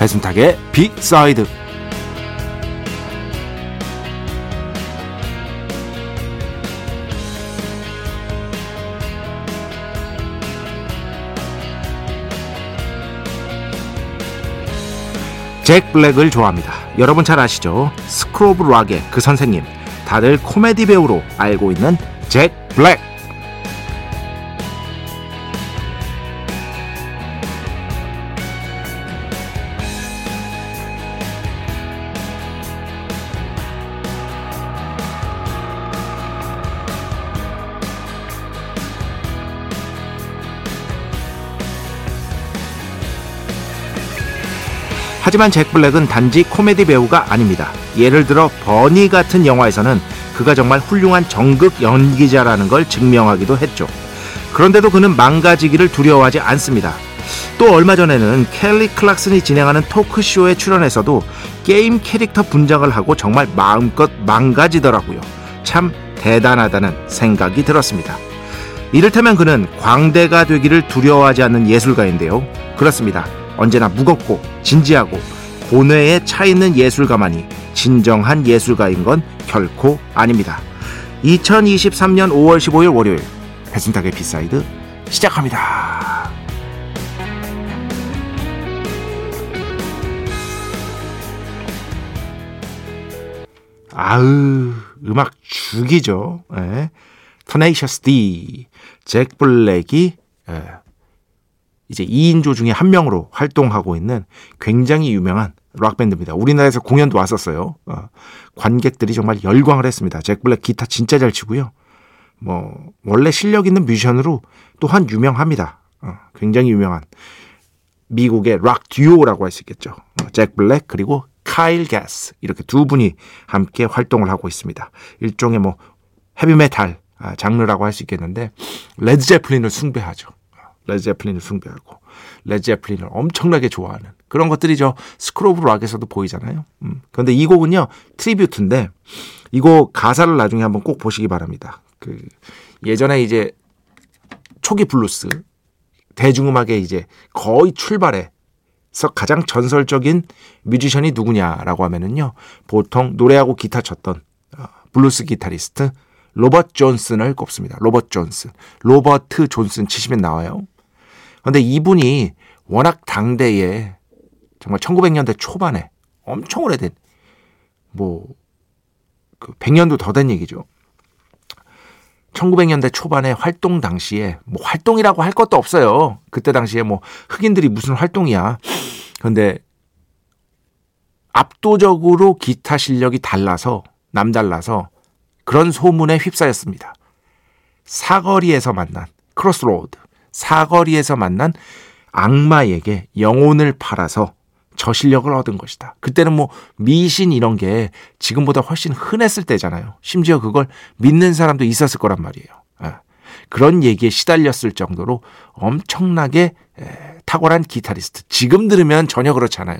배순탁의 빅사이드 잭 블랙을 좋아합니다. 여러분 잘 아시죠? School of Rock의 그 선생님. 다들 코미디 배우로 알고 있는 잭 블랙. 하지만 잭 블랙은 단지 코미디 배우가 아닙니다. 예를 들어 버니 같은 영화에서는 그가 정말 훌륭한 정극 연기자라는 걸 증명하기도 했죠. 그런데도 그는 망가지기를 두려워하지 않습니다. 또 얼마 전에는 켈리 클락슨이 진행하는 토크쇼에 출연해서도 게임 캐릭터 분장을 하고 정말 마음껏 망가지더라고요. 참 대단하다는 생각이 들었습니다. 이를테면 그는 광대가 되기를 두려워하지 않는 예술가인데요. 그렇습니다. 언제나 무겁고 진지하고 고뇌에 차 있는 예술가만이 진정한 예술가인 건 결코 아닙니다. 2023년 5월 15일 월요일 배순탁의 B side 시작합니다. 아으 음악 죽이죠. 예. Tenacious D 잭 블랙이 예. 이제 2인조 중에 한 명으로 활동하고 있는 굉장히 유명한 락밴드입니다. 우리나라에서 공연도 왔었어요. 어, 관객들이 정말 열광을 했습니다. 잭 블랙 기타 진짜 잘 치고요. 뭐, 원래 실력 있는 뮤지션으로 또한 유명합니다. 어, 굉장히 유명한 미국의 락 듀오라고 할 수 있겠죠. 어, 잭 블랙 그리고 카일 개스 이렇게 두 분이 함께 활동을 하고 있습니다. 일종의 뭐 헤비메탈 아, 장르라고 할 수 있겠는데 레드 제플린을 숭배하죠. 레드제플린을 숭배하고 레드제플린을 엄청나게 좋아하는 그런 것들이 저 School of Rock에서도 보이잖아요. 음. 그런데 이 곡은요 Tribute인데 이 곡 가사를 나중에 한번 꼭 보시기 바랍니다. 그 예전에 이제 초기 블루스 대중음악의 이제 거의 출발에 서 가장 전설적인 뮤지션이 누구냐라고 하면은요 보통 노래하고 기타 쳤던 어, 블루스 기타리스트 로버트 존슨을 꼽습니다. 로버트 존슨. 로버트 존슨 치시면 나와요. 근데 이분이 워낙 당대에 정말 1900년대 초반에 엄청 오래된 뭐 그 100년도 더 된 얘기죠. 1900년대 초반에 활동 당시에 뭐 활동이라고 할 것도 없어요. 그때 당시에 뭐 흑인들이 무슨 활동이야. 근데 압도적으로 기타 실력이 달라서 남달라서 그런 소문에 휩싸였습니다. 사거리에서 만난 crossroad 사거리에서 만난 악마에게 영혼을 팔아서 저 실력을 얻은 것이다. 그때는 뭐 미신 이런 게 지금보다 훨씬 흔했을 때잖아요. 심지어 그걸 믿는 사람도 있었을 거란 말이에요. 예. 그런 얘기에 시달렸을 정도로 엄청나게 탁월한 기타리스트. 지금 들으면 전혀 그렇잖아요.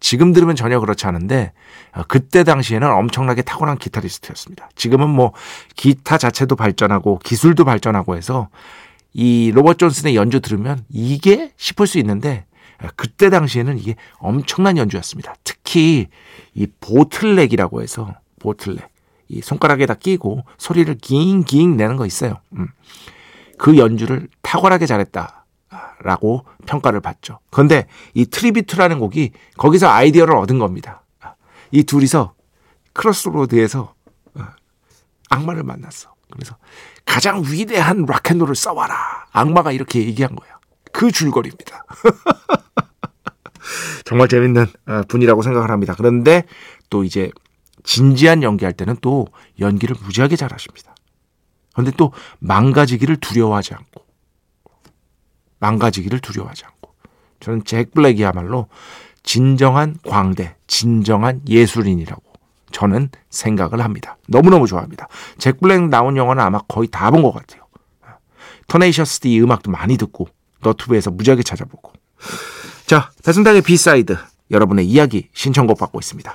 지금 들으면 전혀 그렇지 않은데 어, 그때 당시에는 엄청나게 탁월한 기타리스트였습니다. 지금은 뭐 기타 자체도 발전하고 기술도 발전하고 해서 이 로버트 존슨의 연주 들으면 이게 싶을 수 있는데 그때 당시에는 이게 엄청난 연주였습니다. 특히 이 보틀렉이라고 해서 bottleneck 이 손가락에다 끼고 소리를 깅깅 내는 거 있어요. 음. 그 연주를 탁월하게 잘했다라고 평가를 받죠. 그런데 이 Tribute라는 곡이 거기서 아이디어를 얻은 겁니다. 이 둘이서 crossroad에서 어, 악마를 만났어. 그래서 가장 위대한 락앤롤을 써와라. 악마가 이렇게 얘기한 거야. 그 줄거리입니다. 정말 재밌는 어, 분이라고 생각을 합니다. 그런데 또 이제 진지한 연기할 때는 또 연기를 무지하게 잘하십니다. 그런데 또 망가지기를 두려워하지 않고 망가지기를 두려워하지 않고 저는 잭 블랙이야말로 진정한 광대, 진정한 예술인이라고 저는 생각을 합니다. 너무너무 좋아합니다. 잭 블랙 나온 영화는 아마 거의 다 본 것 같아요. 터네이셔스 D 음악도 많이 듣고 너튜브에서 무지하게 찾아보고 자 배순탁의 B side 여러분의 이야기 신청곡 받고 있습니다.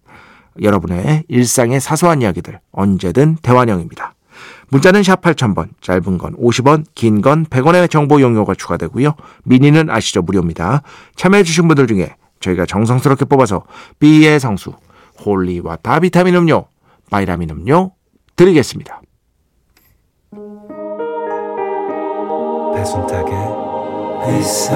여러분의 일상의 사소한 이야기들 언제든 대환영입니다. 문자는 샵 8000번, 짧은 건 50원, 긴 건 100원의 정보 용료가 추가되고요. 미니는 아시죠? 무료입니다. 참여해주신 분들 중에 저희가 정성스럽게 뽑아서 B의 성수, holy water 비타민 음료, 바이라민 음료 드리겠습니다. 배순탁의 회사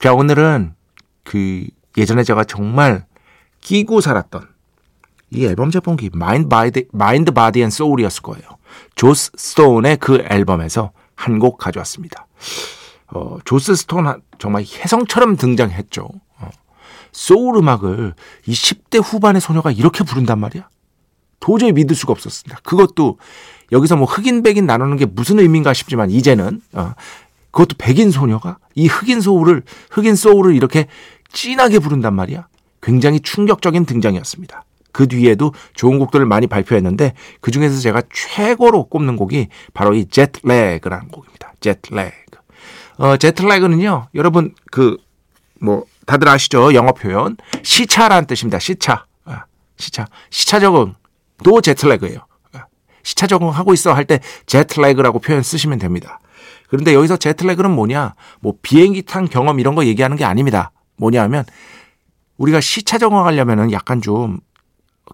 자, 오늘은 그 예전에 제가 정말 끼고 살았던 이 앨범 제목이 Mind Body Mind Body and Soul이었을 거예요. 조스 스톤의 그 앨범에서 한 곡 가져왔습니다. 어, 조스 스톤 정말 혜성처럼 등장했죠. 어, 소울 음악을 이 10대 후반의 소녀가 이렇게 부른단 말이야? 도저히 믿을 수가 없었습니다. 그것도 여기서 뭐 흑인 백인 나누는 게 무슨 의미인가 싶지만 이제는 어, 그것도 백인 소녀가 이 흑인 소울을 흑인 소울을 이렇게 진하게 부른단 말이야. 굉장히 충격적인 등장이었습니다. 그 뒤에도 좋은 곡들을 많이 발표했는데 그 중에서 제가 최고로 꼽는 곡이 바로 이 제트레그라는 곡입니다. 제트레그. 어, 제트레그는요, 여러분 그 뭐 다들 아시죠? 영어 표현 시차라는 뜻입니다. 시차. 아, 시차. 시차 적응도 제트레그예요. 아, 시차 적응하고 있어 할 때 제트레그라고 표현 쓰시면 됩니다. 그런데 여기서 제트레그는 뭐냐? 뭐 비행기 탄 경험 이런 거 얘기하는 게 아닙니다. 뭐냐 하면 우리가 시차 적응하려면은 약간 좀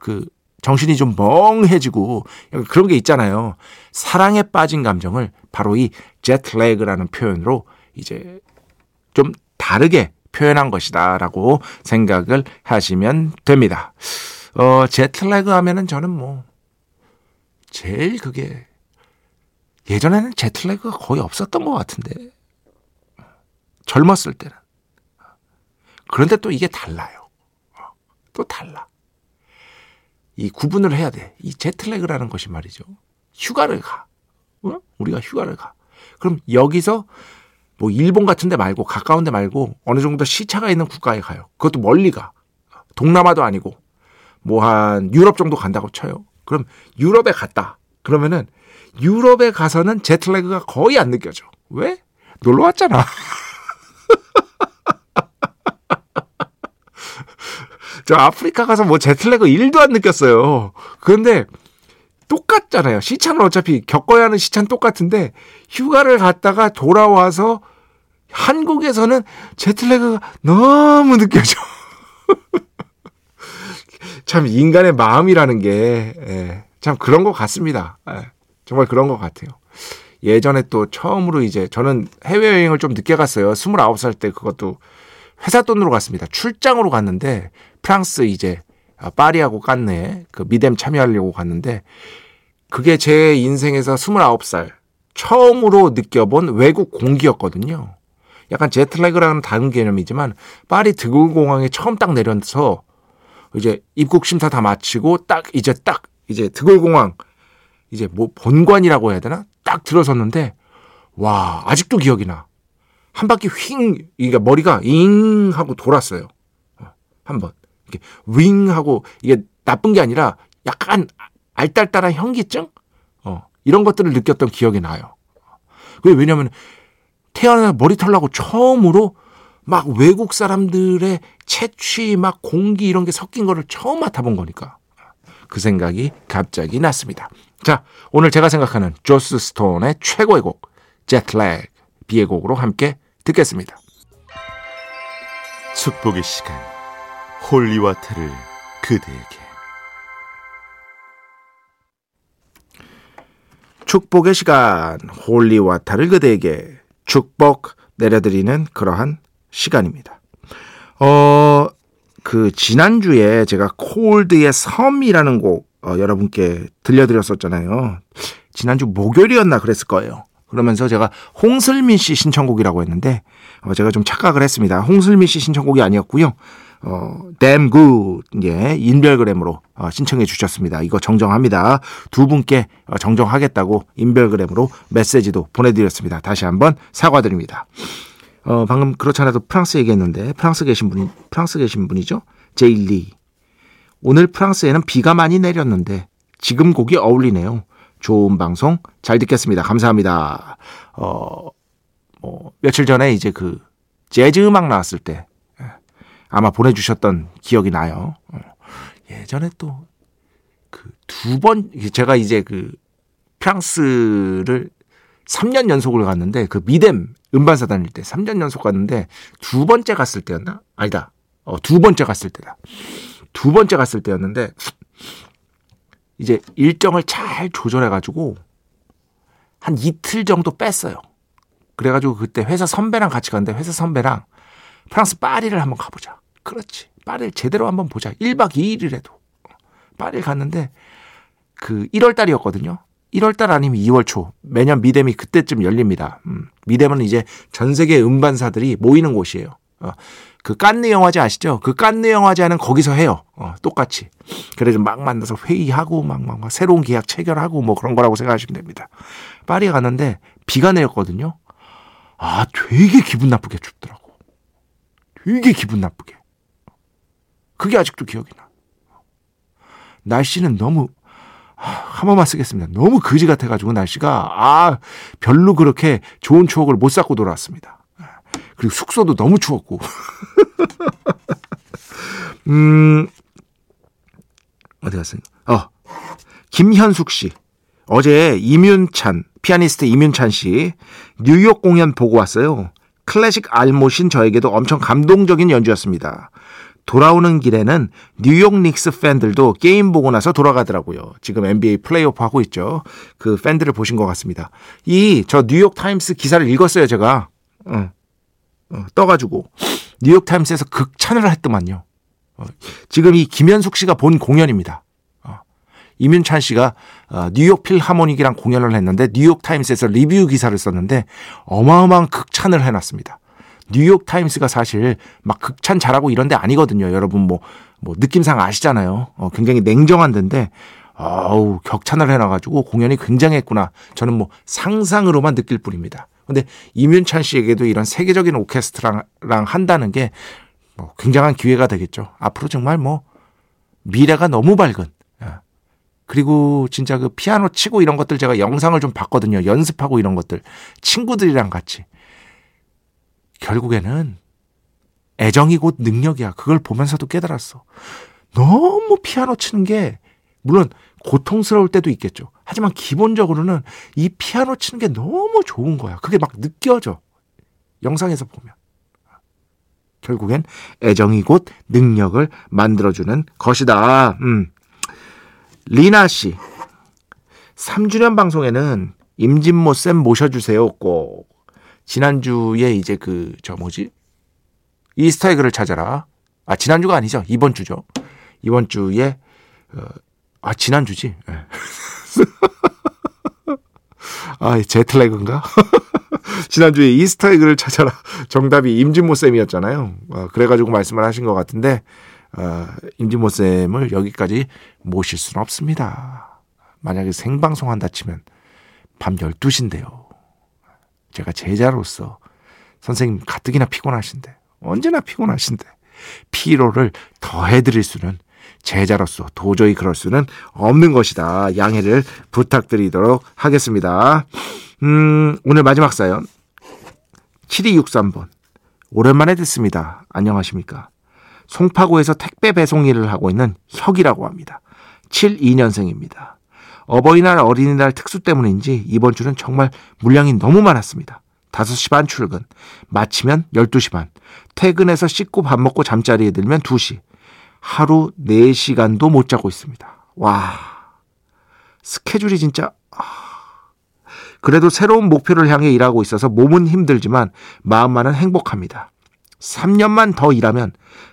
그 정신이 좀 멍해지고 그런 게 있잖아요. 사랑에 빠진 감정을 바로 이 제트레그라는 표현으로 이제 좀 다르게 표현한 것이다라고 생각을 하시면 됩니다. 어, 제트레그 하면은 저는 뭐 제일 그게 예전에는 제틀레그가 거의 없었던 것 같은데 젊었을 때는 그런데 또 이게 달라요. 또 달라. 이 구분을 해야 돼. 이 제틀레그라는 것이 말이죠. 휴가를 가. 어? 우리가 휴가를 가. 그럼 여기서 뭐 일본 같은 데 말고 가까운 데 말고 어느 정도 시차가 있는 국가에 가요. 그것도 멀리 가. 동남아도 아니고 뭐 한 유럽 정도 간다고 쳐요. 그럼 유럽에 갔다. 그러면은 유럽에 가서는 제트레그가 거의 안 느껴져. 왜? 놀러 왔잖아. 저 아프리카 가서 뭐 제트레그 1도 안 느꼈어요. 그런데 똑같잖아요. 시차는 어차피 겪어야 하는 시차는 똑같은데 휴가를 갔다가 돌아와서 한국에서는 제트레그가 너무 느껴져. 참 인간의 마음이라는 게참 예, 그런 것 같습니다. 예. 정말 그런 것 같아요. 예전에 또 처음으로 이제 저는 해외여행을 좀 늦게 갔어요. 29살 때 그것도 회사 돈으로 갔습니다. 출장으로 갔는데 프랑스 이제 파리하고 깐네 그 미뎀 참여하려고 갔는데 그게 제 인생에서 29살 처음으로 느껴본 외국 공기였거든요. 약간 제트레그라는 다른 개념이지만 파리 드골공항에 처음 딱 내려서 이제 입국 심사 다 마치고 딱 이제 딱 이제 드골공항 이제 뭐 본관이라고 해야 되나? 딱 들어섰는데 와 아직도 기억이 나. 한 바퀴 휙, 이게 머리가 잉 하고 돌았어요. 어, 한 번. 이렇게 윙 하고 이게 나쁜 게 아니라 약간 알딸딸한 현기증? 어, 이런 것들을 느꼈던 기억이 나요. 그게 왜냐면 태어나 머리 털라고 처음으로 막 외국 사람들의 체취, 막 공기 이런 게 섞인 거를 처음 맡아본 거니까. 그 생각이 갑자기 났습니다. 자, 오늘 제가 생각하는 조스 스톤의 최고의 곡, 제 트랙, B의 곡으로 함께 듣겠습니다. 축복의 시간, holy water를 그대에게. 축복의 시간, holy water를 그대에게 축복 내려드리는 그러한 시간입니다. 어, 그, 지난주에 제가 콜드의 섬이라는 곡, 어, 여러분께 들려드렸었잖아요. 지난주 목요일이었나 그랬을 거예요. 그러면서 제가 홍슬민 씨 신청곡이라고 했는데, 어, 제가 좀 착각을 했습니다. 홍슬민 씨 신청곡이 아니었고요. 어, damn good, 예, 인별그램으로 어, 신청해 주셨습니다. 이거 정정합니다. 두 분께 어, 정정하겠다고 인별그램으로 메시지도 보내드렸습니다. 다시 한번 사과드립니다. 어, 방금 그렇지 않아도 프랑스 얘기했는데 프랑스 계신 분이 프랑스 계신 분이죠. 제일리. 오늘 프랑스에는 비가 많이 내렸는데 지금 곡이 어울리네요. 좋은 방송 잘 듣겠습니다. 감사합니다. 어, 뭐 며칠 전에 이제 그 재즈 음악 나왔을 때 예, 아마 보내주셨던 기억이 나요. 어, 예전에 또 그 두 번 제가 이제 그 프랑스를 3년 연속을 갔는데 그 미뎀 음반사 다닐 때 3년 연속 갔는데 두 번째 갔을 때였나? 아니다. 어, 두 번째 갔을 때다. 두 번째 갔을 때였는데 이제 일정을 잘 조절해 가지고 한 이틀 정도 뺐어요. 그래 가지고 그때 회사 선배랑 같이 갔는데 회사 선배랑 프랑스 파리를 한번 가보자. 그렇지. 파리를 제대로 한번 보자. 1박 2일이라도. 파리를 갔는데 그 1월 달이었거든요. 1월달 아니면 2월 초 매년 미뎀이 그때쯤 열립니다. 음, 미뎀은 이제 전 세계 음반사들이 모이는 곳이에요. 어, 그 깐느 영화제 아시죠? 그 깐느 영화제는 거기서 해요. 어, 똑같이. 그래서 막 만나서 회의하고 막, 막, 막 새로운 계약 체결하고 뭐 그런 거라고 생각하시면 됩니다. 파리 갔는데 비가 내렸거든요. 아, 되게 기분 나쁘게 춥더라고. 되게 기분 나쁘게. 그게 아직도 기억이 나. 날씨는 너무 한 번만 쓰겠습니다. 너무 거지 같아가지고 날씨가 아 별로 그렇게 좋은 추억을 못 쌓고 돌아왔습니다. 그리고 숙소도 너무 추웠고. 음 어디 갔어요? 어 김현숙 씨 어제 임윤찬 피아니스트 임윤찬 씨 뉴욕 공연 보고 왔어요. 클래식 알못인 저에게도 엄청 감동적인 연주였습니다. 돌아오는 길에는 뉴욕 닉스 팬들도 게임 보고 나서 돌아가더라고요. 지금 NBA 플레이오프 하고 있죠. 그 팬들을 보신 것 같습니다. 이 저 뉴욕 타임스 기사를 읽었어요, 제가. 어, 어, 떠가지고 뉴욕 타임스에서 극찬을 했더만요. 어, 지금 이 김현숙 씨가 본 공연입니다. 어, 임윤찬 씨가 어, 뉴욕 필하모닉이랑 공연을 했는데 뉴욕 타임스에서 리뷰 기사를 썼는데 어마어마한 극찬을 해놨습니다. 뉴욕 타임스가 사실 막 극찬 잘하고 이런 데 아니거든요. 여러분 뭐, 뭐 느낌상 아시잖아요. 어, 굉장히 냉정한 데인데, 어우, 격찬을 해놔가지고 공연이 굉장했구나. 저는 뭐 상상으로만 느낄 뿐입니다. 근데 임윤찬 씨에게도 이런 세계적인 오케스트라랑 한다는 게 뭐 굉장한 기회가 되겠죠. 앞으로 정말 뭐 미래가 너무 밝은. 예. 그리고 진짜 그 피아노 치고 이런 것들 제가 영상을 좀 봤거든요. 연습하고 이런 것들. 친구들이랑 같이. 결국에는 애정이 곧 능력이야. 그걸 보면서도 깨달았어. 너무 피아노 치는 게 물론 고통스러울 때도 있겠죠. 하지만 기본적으로는 이 피아노 치는 게 너무 좋은 거야. 그게 막 느껴져. 영상에서 보면. 결국엔 애정이 곧 능력을 만들어주는 것이다. 음. 리나 씨. 3주년 방송에는 임진모 쌤 모셔주세요. 꼭. 지난주에 이제 그, 저 뭐지? 이스타에그를 찾아라. 아, 지난주가 아니죠. 이번 주죠. 이번 주에, 어, 아, 지난주지. 네. 아, 제틀레그인가? 지난주에 이스타에그를 찾아라. 정답이 임진모 쌤이었잖아요. 어, 그래가지고 말씀을 하신 것 같은데, 어, 임진모 쌤을 여기까지 모실 수는 없습니다. 만약에 생방송 한다 치면 밤 12시인데요. 제가 제자로서 선생님 가뜩이나 피곤하신데 언제나 피곤하신데 피로를 더해드릴 수는 제자로서 도저히 그럴 수는 없는 것이다. 양해를 부탁드리도록 하겠습니다. 음, 오늘 마지막 사연 7263번 오랜만에 듣습니다. 안녕하십니까? 송파구에서 택배 배송 일을 하고 있는 혁이라고 합니다. 72년생입니다. 어버이날 어린이날 특수 때문인지 이번 주는 정말 물량이 너무 많았습니다. 5시 반 출근, 마치면 12시 반, 퇴근해서 씻고 밥 먹고 잠자리에 들면 2시, 하루 4시간도 못 자고 있습니다. 와, 스케줄이 진짜, 아. 그래도 새로운 목표를 향해 일하고 있어서 몸은 힘들지만 마음만은 행복합니다. 3년만 더 일하면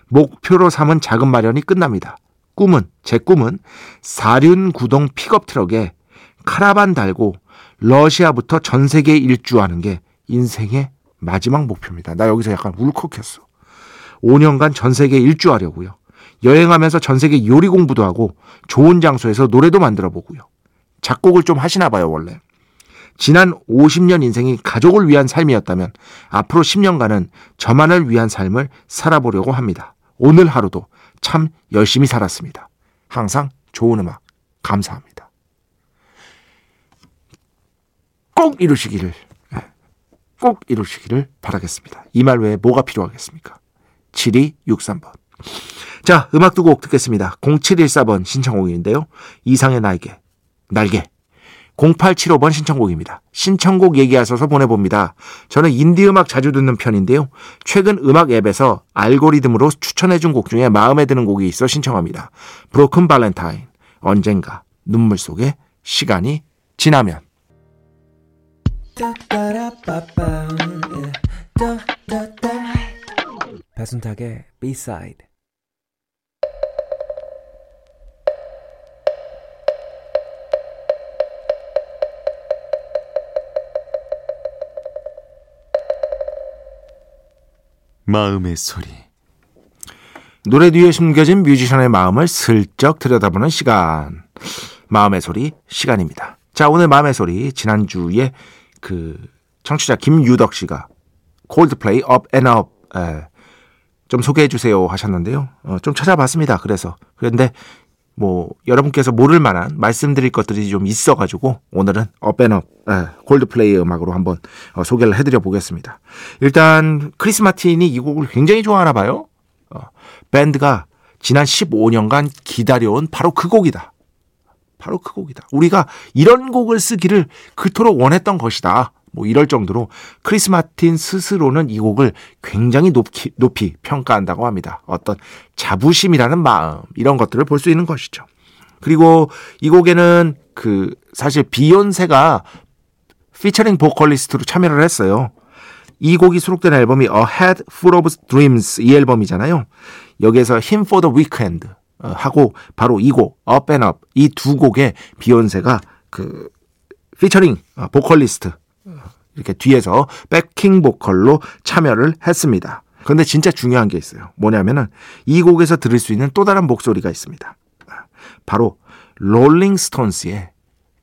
목표로 삼은 자금 마련이 끝납니다. 꿈은, 제 꿈은 사륜 구동 픽업 트럭에 카라반 달고 러시아부터 전 세계 일주하는 게 인생의 마지막 목표입니다. 나 여기서 약간 울컥했어. 5년간 전 세계 일주하려고요. 여행하면서 전 세계 요리 공부도 하고 좋은 장소에서 노래도 만들어 보고요. 작곡을 좀 하시나 봐요, 원래. 지난 50년 인생이 가족을 위한 삶이었다면 앞으로 10년간은 저만을 위한 삶을 살아보려고 합니다. 오늘 하루도 참 열심히 살았습니다. 항상 좋은 음악 감사합니다. 꼭 이루시기를 꼭 이루시기를 바라겠습니다. 이 말 외에 뭐가 필요하겠습니까? 7263번. 자, 음악 두 곡 듣겠습니다. 0714번 신청곡인데요. 이상의 날개, 날개. 0875번 신청곡입니다. 신청곡 얘기하셔서 보내봅니다. 저는 인디 음악 자주 듣는 편인데요. 최근 음악 앱에서 알고리즘으로 추천해준 곡 중에 마음에 드는 곡이 있어 신청합니다. 브로큰 발렌타인, 언젠가, 눈물 속에 시간이 지나면. 배순탁의 B-side 마음의 소리 노래 뒤에 숨겨진 뮤지션의 마음을 슬쩍 들여다보는 시간. 마음의 소리 시간입니다. 자, 오늘 마음의 소리 지난주에 그 청취자 김유덕 씨가 콜드플레이 Up and Up 좀 소개해 주세요 하셨는데요. 어, 좀 찾아봤습니다. 그래서 그런데 뭐 여러분께서 모를 만한 말씀드릴 것들이 좀 있어가지고 오늘은 Up and Up 콜드플레이 음악으로 한번 어, 소개를 해드려 보겠습니다. 일단 크리스 마틴이 이 곡을 굉장히 좋아하나 봐요. 어, 밴드가 지난 15년간 기다려온 바로 그 곡이다. 바로 그 곡이다. 우리가 이런 곡을 쓰기를 그토록 원했던 것이다. 뭐 이럴 정도로 크리스 마틴 스스로는 이 곡을 굉장히 높이, 높이 평가한다고 합니다. 어떤 자부심이라는 마음 이런 것들을 볼 수 있는 것이죠. 그리고 이 곡에는 그 사실 비욘세가 피처링 보컬리스트로 참여를 했어요. 이 곡이 수록된 앨범이 A Head Full of Dreams 이 앨범이잖아요. 여기에서 Hymn for the Weekend 어, 하고 바로 이 곡 Up and Up 이 두 곡에 비욘세가 그 피처링 어, 보컬리스트 이렇게 뒤에서 backing 보컬로 참여를 했습니다. 그런데 진짜 중요한 게 있어요. 뭐냐면은 이 곡에서 들을 수 있는 또 다른 목소리가 있습니다. 바로 롤링 스톤스의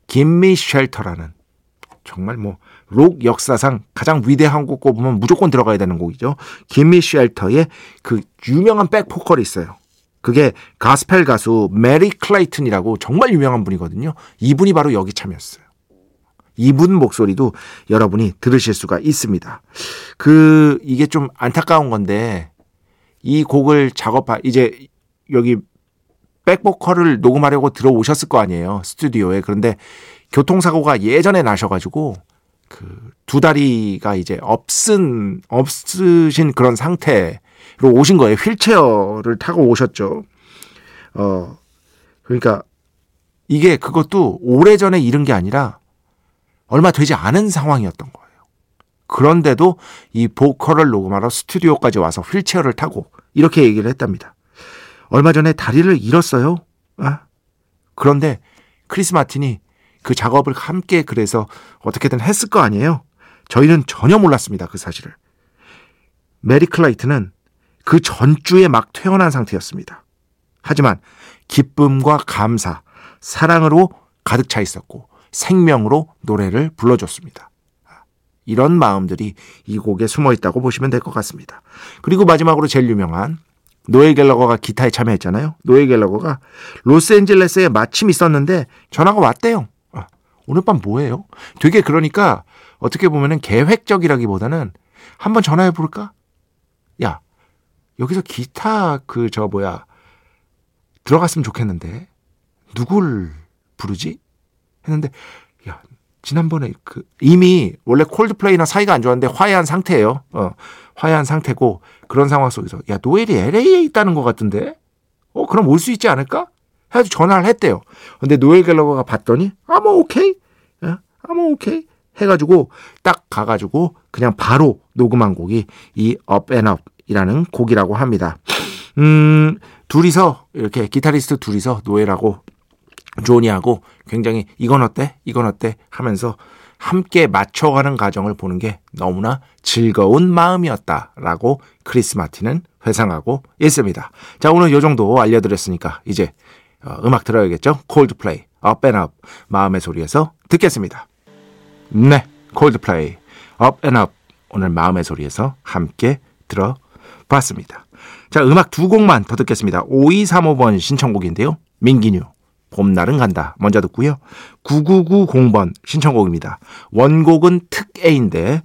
Gimme Shelter라는 정말 뭐 록 역사상 가장 위대한 곡 꼽으면 무조건 들어가야 되는 곡이죠. Gimme Shelter의 그 유명한 back 보컬이 있어요. 그게 가스펠 가수 메리 클라이튼이라고 정말 유명한 분이거든요. 이분이 바로 여기 참여했어요. 이분 목소리도 여러분이 들으실 수가 있습니다. 그 이게 좀 안타까운 건데 이 곡을 작업하 이제 여기 백보컬을 녹음하려고 들어오셨을 거 아니에요 스튜디오에 그런데 교통사고가 예전에 나셔가지고 그 두 다리가 이제 없은 없으신 그런 상태로 오신 거예요 휠체어를 타고 오셨죠. 어 그러니까 이게 그것도 오래 전에 이른 게 아니라 얼마 되지 않은 상황이었던 거예요. 그런데도 이 보컬을 녹음하러 스튜디오까지 와서 휠체어를 타고 이렇게 얘기를 했답니다. 얼마 전에 다리를 잃었어요. 아? 그런데 크리스 마틴이 그 작업을 함께 그래서 어떻게든 했을 거 아니에요. 저희는 전혀 몰랐습니다. 그 사실을. 메리 클라이튼은 그 전주에 막 퇴원한 상태였습니다. 하지만 기쁨과 감사, 사랑으로 가득 차 있었고 생명으로 노래를 불러줬습니다. 이런 마음들이 이 곡에 숨어 있다고 보시면 될 것 같습니다. 그리고 마지막으로 제일 유명한 노엘 갤러거가 기타에 참여했잖아요. 노엘 갤러거가 로스앤젤레스에 마침 있었는데 전화가 왔대요. 아, 오늘 밤 뭐해요? 되게 그러니까 어떻게 보면은 계획적이라기보다는 한번 전화해 볼까? 야, 여기서 기타 그 저 뭐야 들어갔으면 좋겠는데 누굴 부르지? 했는데 야 지난번에 그 이미 원래 콜드플레이나 사이가 안 좋았는데 화해한 상태예요. 어, 화해한 상태고 그런 상황 속에서 야 노엘이 LA에 있다는 것 같은데 어 그럼 올 수 있지 않을까? 해가지고 전화를 했대요. 근데 노엘 갤러거가 봤더니 아뭐 오케이, 아뭐 오케이 해가지고 딱 가가지고 그냥 바로 녹음한 곡이 이 Up and Up이라는 곡이라고 합니다. 음 둘이서 이렇게 기타리스트 둘이서 노엘하고 조니하고 굉장히 이건 어때? 이건 어때? 하면서 함께 맞춰가는 과정을 보는 게 너무나 즐거운 마음이었다라고 크리스 마틴은 회상하고 있습니다. 자, 오늘 요 정도 알려드렸으니까 이제 어, 음악 들어야겠죠? 콜드플레이, Up and Up, 마음의 소리에서 듣겠습니다. 네, 콜드플레이, Up and Up, 오늘 마음의 소리에서 함께 들어봤습니다. 자, 음악 두 곡만 더 듣겠습니다. 5235번 신청곡인데요. 민기뉴, 봄날은 간다. 먼저 듣고요. 9990번 신청곡입니다. 원곡은 특A인데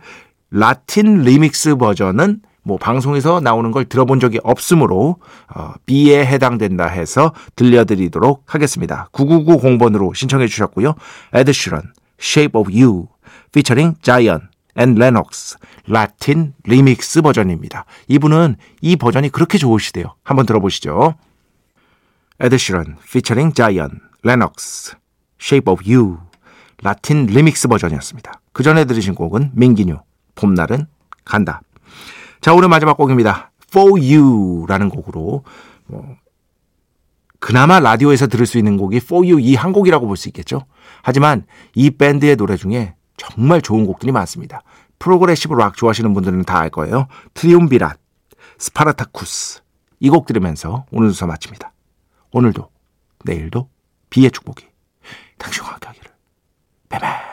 라틴 리믹스 버전은 뭐 방송에서 나오는 걸 들어본 적이 없으므로 어, B에 해당된다 해서 들려드리도록 하겠습니다. 9990번으로 신청해 주셨고요. 에드 시런, Shape of You, featuring Zion and Lennox, 라틴 리믹스 버전입니다. 이분은 이 버전이 그렇게 좋으시대요. 한번 들어보시죠. 에드 시런, featuring Zion, Lennox, Shape of You, 라틴 리믹스 버전이었습니다. 그 전에 들으신 곡은 밍기뉴, 봄날은 간다. 자, 오늘 마지막 곡입니다. For You라는 곡으로 뭐 그나마 라디오에서 들을 수 있는 곡이 For You 이 한 곡이라고 볼 수 있겠죠. 하지만 이 밴드의 노래 중에 정말 좋은 곡들이 많습니다. progressive rock 좋아하시는 분들은 다 알 거예요. 트리움비랏, 스파르타쿠스 이 곡 들으면서 오늘 수사 마칩니다. 오늘도 내일도 B의 축복이 당신과 함께 하기를. 베베